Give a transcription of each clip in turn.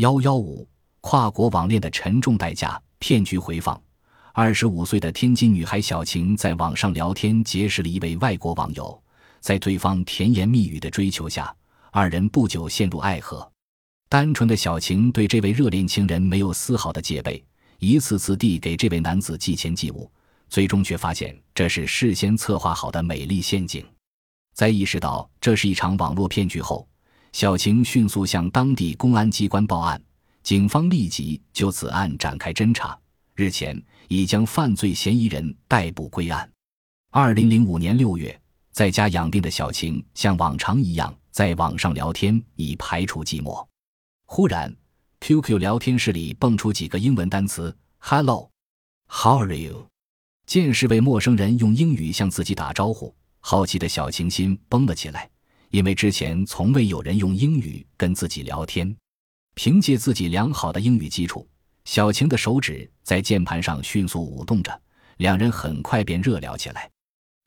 幺幺五跨国网恋的沉重代价，骗局回放。二十五岁的天津女孩小晴在网上聊天结识了一位外国网友，在对方甜言蜜语的追求下，二人不久陷入爱河。单纯的小晴对这位热恋情人没有丝毫的戒备，一次次地给这位男子寄钱寄物，最终却发现这是事先策划好的美丽陷阱。在意识到这是一场网络骗局后，小晴迅速向当地公安机关报案，警方立即就此案展开侦查。日前，已将犯罪嫌疑人逮捕归案。二零零五年六月，在家养病的小晴像往常一样在网上聊天，以排除寂寞。忽然，QQ 聊天室里蹦出几个英文单词：“Hello，How are you？” 见是位陌生人用英语向自己打招呼，好奇的小晴心绷了起来，因为之前从未有人用英语跟自己聊天。凭借自己良好的英语基础。小晴的手指在键盘上迅速舞动着，两人很快便热聊起来。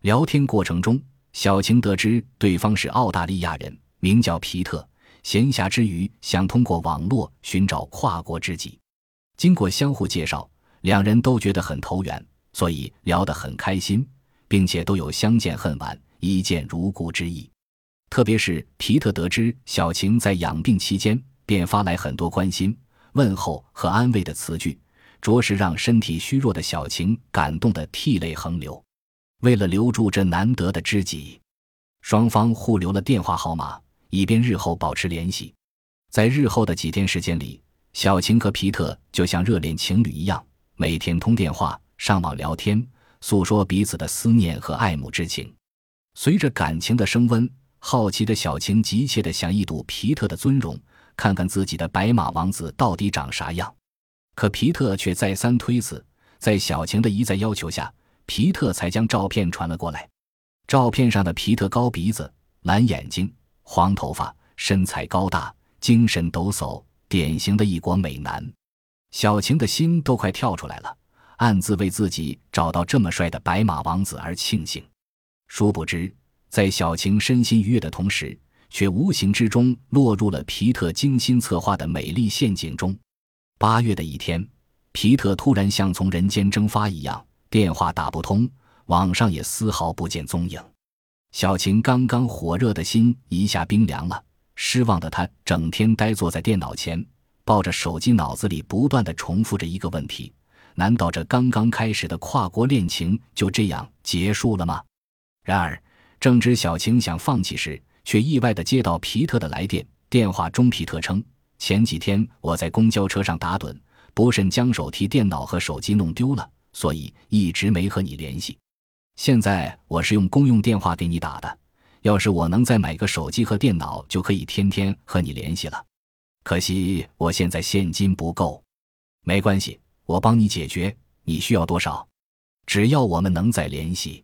聊天过程中，小晴得知对方是澳大利亚人，名叫皮特。闲暇之余，想通过网络寻找跨国知己。经过相互介绍，两人都觉得很投缘，所以聊得很开心，并且都有相见恨晚、一见如故之意。特别是皮特得知小晴在养病期间，便发来很多关心。问候和安慰的词句，着实让身体虚弱的小晴感动得涕泪横流。为了留住这难得的知己，双方互留了电话号码，以便日后保持联系。在日后的几天时间里，小晴和皮特就像热恋情侣一样，每天通电话、上网聊天，诉说彼此的思念和爱慕之情。随着感情的升温，好奇的小晴急切地想一睹皮特的尊容。看看自己的白马王子到底长啥样，可皮特却再三推辞。在小晴的一再要求下，皮特才将照片传了过来。照片上的皮特高鼻子、蓝眼睛、黄头发，身材高大，精神抖擞，典型的异国美男。小晴的心都快跳出来了，暗自为自己找到这么帅的白马王子而庆幸。殊不知，在小晴身心愉悦的同时，却无形之中落入了皮特精心策划的美丽陷阱中。八月的一天，皮特突然像从人间蒸发一样，电话打不通，网上也丝毫不见踪影。小晴刚刚火热的心一下冰凉了，失望的她整天呆坐在电脑前，抱着手机，脑子里不断的重复着一个问题：难道这刚刚开始的跨国恋情就这样结束了吗？然而，正值小晴想放弃时，却意外地接到皮特的来电。电话中，皮特称：“前几天我在公交车上打盹，不慎将手提电脑和手机弄丢了，所以一直没和你联系。现在我是用公用电话给你打的，要是我能再买个手机和电脑，就可以天天和你联系了。可惜我现在现金不够，没关系，我帮你解决。你需要多少？只要我们能再联系。”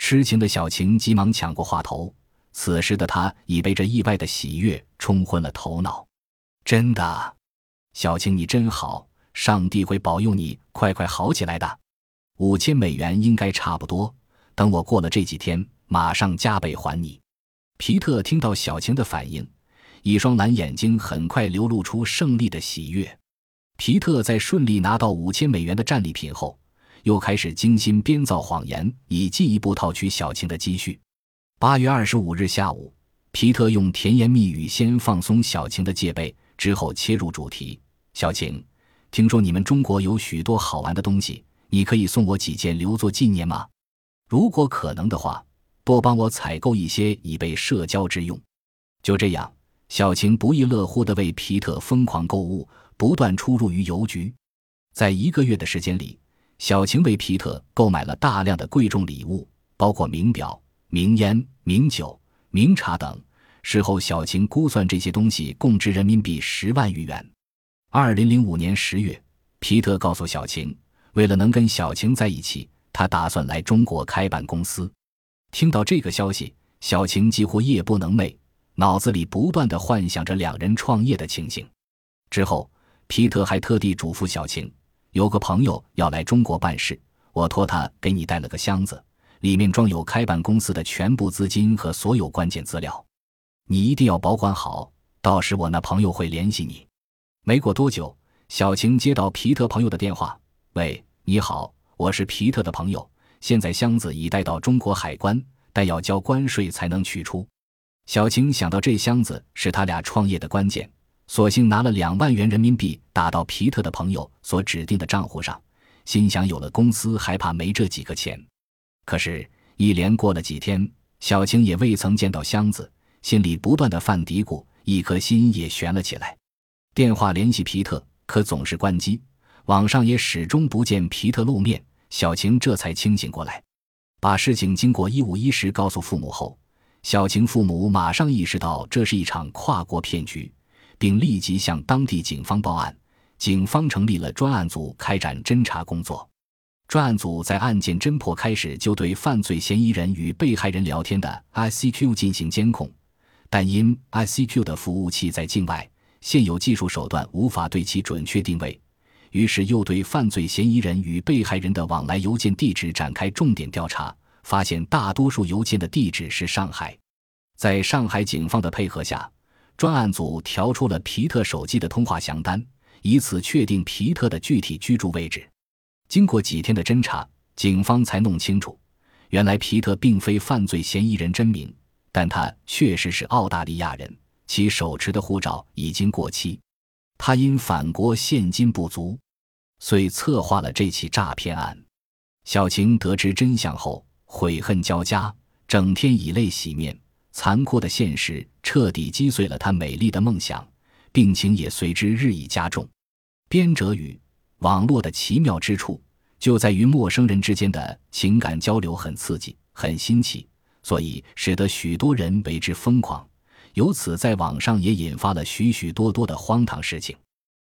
痴情的小晴急忙抢过话头。此时的她已被这意外的喜悦冲昏了头脑。真的，小晴，你真好，上帝会保佑你快快好起来的。五千美元应该差不多，等我过了这几天，马上加倍还你。皮特听到小晴的反应，一双蓝眼睛很快流露出胜利的喜悦。皮特在顺利拿到五千美元的战利品后，又开始精心编造谎言，以进一步套取小晴的积蓄。八月二十五日下午，皮特用甜言蜜语先放松小晴的戒备，之后切入主题：“小晴，听说你们中国有许多好玩的东西，你可以送我几件留作纪念吗？如果可能的话，多帮我采购一些以备社交之用。”就这样，小晴不亦乐乎地为皮特疯狂购物，不断出入于邮局。在一个月的时间里，小晴为皮特购买了大量的贵重礼物，包括名表。名烟、名酒、名茶等，事后小晴估算这些东西共值人民币十万余元。二零零五年十月，皮特告诉小晴，为了能跟小晴在一起，他打算来中国开办公司。听到这个消息，小晴几乎夜不能寐，脑子里不断的幻想着两人创业的情形。之后，皮特还特地嘱咐小晴，有个朋友要来中国办事，我托他给你带了个箱子。里面装有开办公司的全部资金和所有关键资料，你一定要保管好，到时我那朋友会联系你。没过多久，小晴接到皮特朋友的电话：“喂，你好，我是皮特的朋友。现在箱子已带到中国海关，但要交关税才能取出。”小晴想到这箱子是他俩创业的关键，索性拿了两万元人民币打到皮特的朋友所指定的账户上，心想有了公司还怕没这几个钱。可是，一连过了几天，小晴也未曾见到箱子，心里不断的犯嘀咕，一颗心也悬了起来。电话联系皮特，可总是关机。网上也始终不见皮特露面，小晴这才清醒过来，把事情经过一五一十告诉父母后，小晴父母马上意识到这是一场跨国骗局，并立即向当地警方报案。警方成立了专案组，开展侦查工作。专案组在案件侦破开始就对犯罪嫌疑人与被害人聊天的 ICQ 进行监控，但因 ICQ 的服务器在境外。现有技术手段无法对其准确定位，于是又对犯罪嫌疑人与被害人的往来邮件地址展开重点调查，发现大多数邮件的地址是上海。在上海警方的配合下，专案组调出了皮特手机的通话详单，以此确定皮特的具体居住位置。经过几天的侦查，警方才弄清楚，原来皮特并非犯罪嫌疑人真名，但他确实是澳大利亚人。其手持的护照已经过期，他因返国现金不足，遂策划了这起诈骗案。小晴得知真相后，悔恨交加，整天以泪洗面。残酷的现实彻底击碎了她美丽的梦想，病情也随之日益加重。编者语：网络的奇妙之处就在于陌生人之间的情感交流很刺激、很新奇，所以使得许多人为之疯狂。由此，在网上也引发了许许多多的荒唐事情。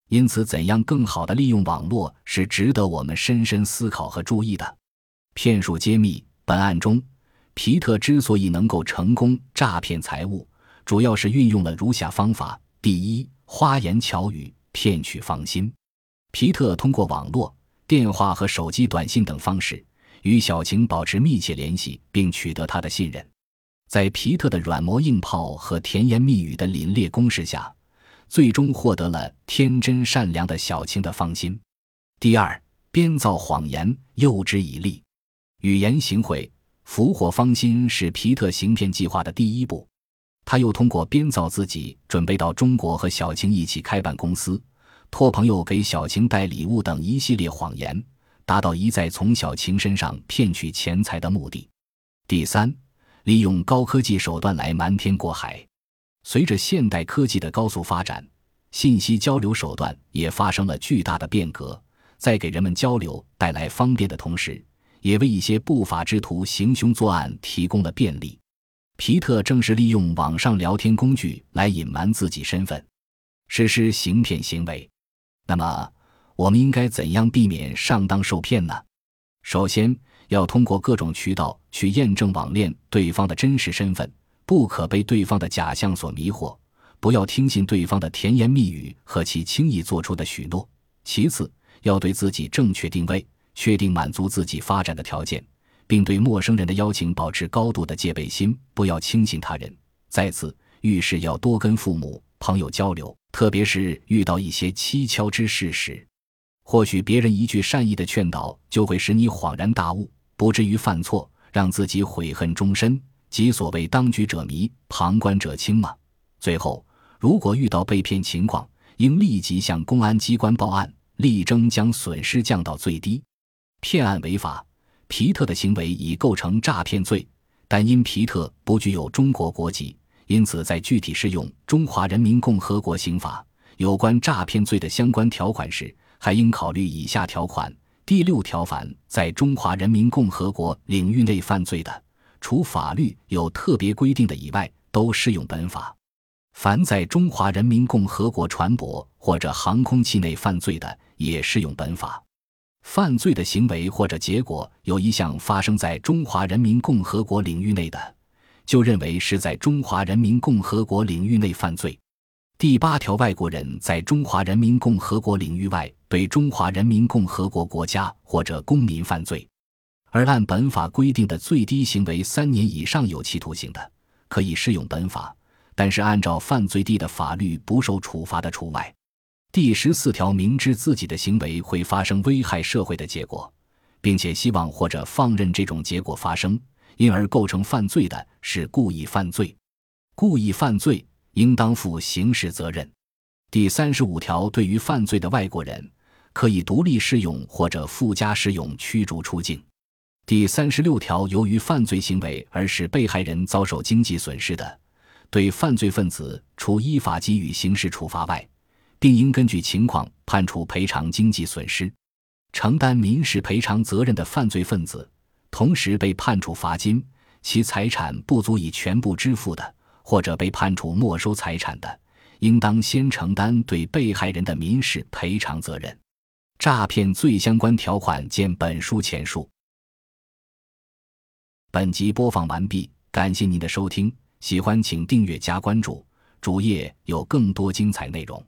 因此，怎样更好地利用网络是值得我们深深思考和注意的。骗术揭秘：本案中，皮特之所以能够成功诈骗财物，主要是运用了如下方法：第一，花言巧语骗取芳心。皮特通过网络、电话和手机短信等方式与小晴保持密切联系，并取得她的信任。在皮特的软磨硬泡和甜言蜜语的凛冽攻势下，最终获得了天真善良的小青的芳心。第二，编造谎言诱之以利，语言行贿俘获芳心是皮特行骗计划的第一步。他又通过编造自己准备到中国和小青一起开办公司，托朋友给小青带礼物等一系列谎言，达到一再从小青身上骗取钱财的目的。第三。利用高科技手段来瞒天过海。随着现代科技的高速发展，信息交流手段也发生了巨大的变革。在给人们交流带来方便的同时，也为一些不法之徒行凶作案提供了便利。皮特正是利用网上聊天工具来隐瞒自己身份，实施行骗行为。那么，我们应该怎样避免上当受骗呢？首先，要通过各种渠道去验证网恋对方的真实身份，不可被对方的假象所迷惑，不要听信对方的甜言蜜语和其轻易做出的许诺。其次，要对自己正确定位，确定满足自己发展的条件，并对陌生人的邀请保持高度的戒备心，不要轻信他人。再次，遇事要多跟父母、朋友交流，特别是遇到一些蹊跷之事时，或许别人一句善意的劝导就会使你恍然大悟。不至于犯错，让自己悔恨终身，即所谓当局者迷，旁观者清嘛。最后，如果遇到被骗情况，应立即向公安机关报案，力争将损失降到最低。骗案违法，皮特的行为已构成诈骗罪，但因皮特不具有中国国籍，因此在具体适用《中华人民共和国刑法》有关诈骗罪的相关条款时，还应考虑以下条款。第六条，凡在中华人民共和国领域内犯罪的，除法律有特别规定的以外，都适用本法；凡在中华人民共和国船舶或者航空器内犯罪的，也适用本法。犯罪的行为或者结果有一项发生在中华人民共和国领域内的，就认为是在中华人民共和国领域内犯罪。第八条，外国人在中华人民共和国领域外对中华人民共和国国家或者公民犯罪，而按本法规定的最低刑为三年以上有期徒刑的，可以适用本法，但是按照犯罪地的法律不受处罚的除外。第十四条，明知自己的行为会发生危害社会的结果，并且希望或者放任这种结果发生，因而构成犯罪的，是故意犯罪。故意犯罪应当负刑事责任。第三十五条，对于犯罪的外国人，可以独立适用或者附加适用驱逐出境。第三十六条，由于犯罪行为而使被害人遭受经济损失的，对犯罪分子除依法给予刑事处罚外，并应根据情况判处赔偿经济损失。承担民事赔偿责任的犯罪分子，同时被判处罚金，其财产不足以全部支付的，或者被判处没收财产的，应当先承担对被害人的民事赔偿责任。诈骗罪相关条款见本书前述。本集播放完毕，感谢您的收听，喜欢请订阅加关注，主页有更多精彩内容。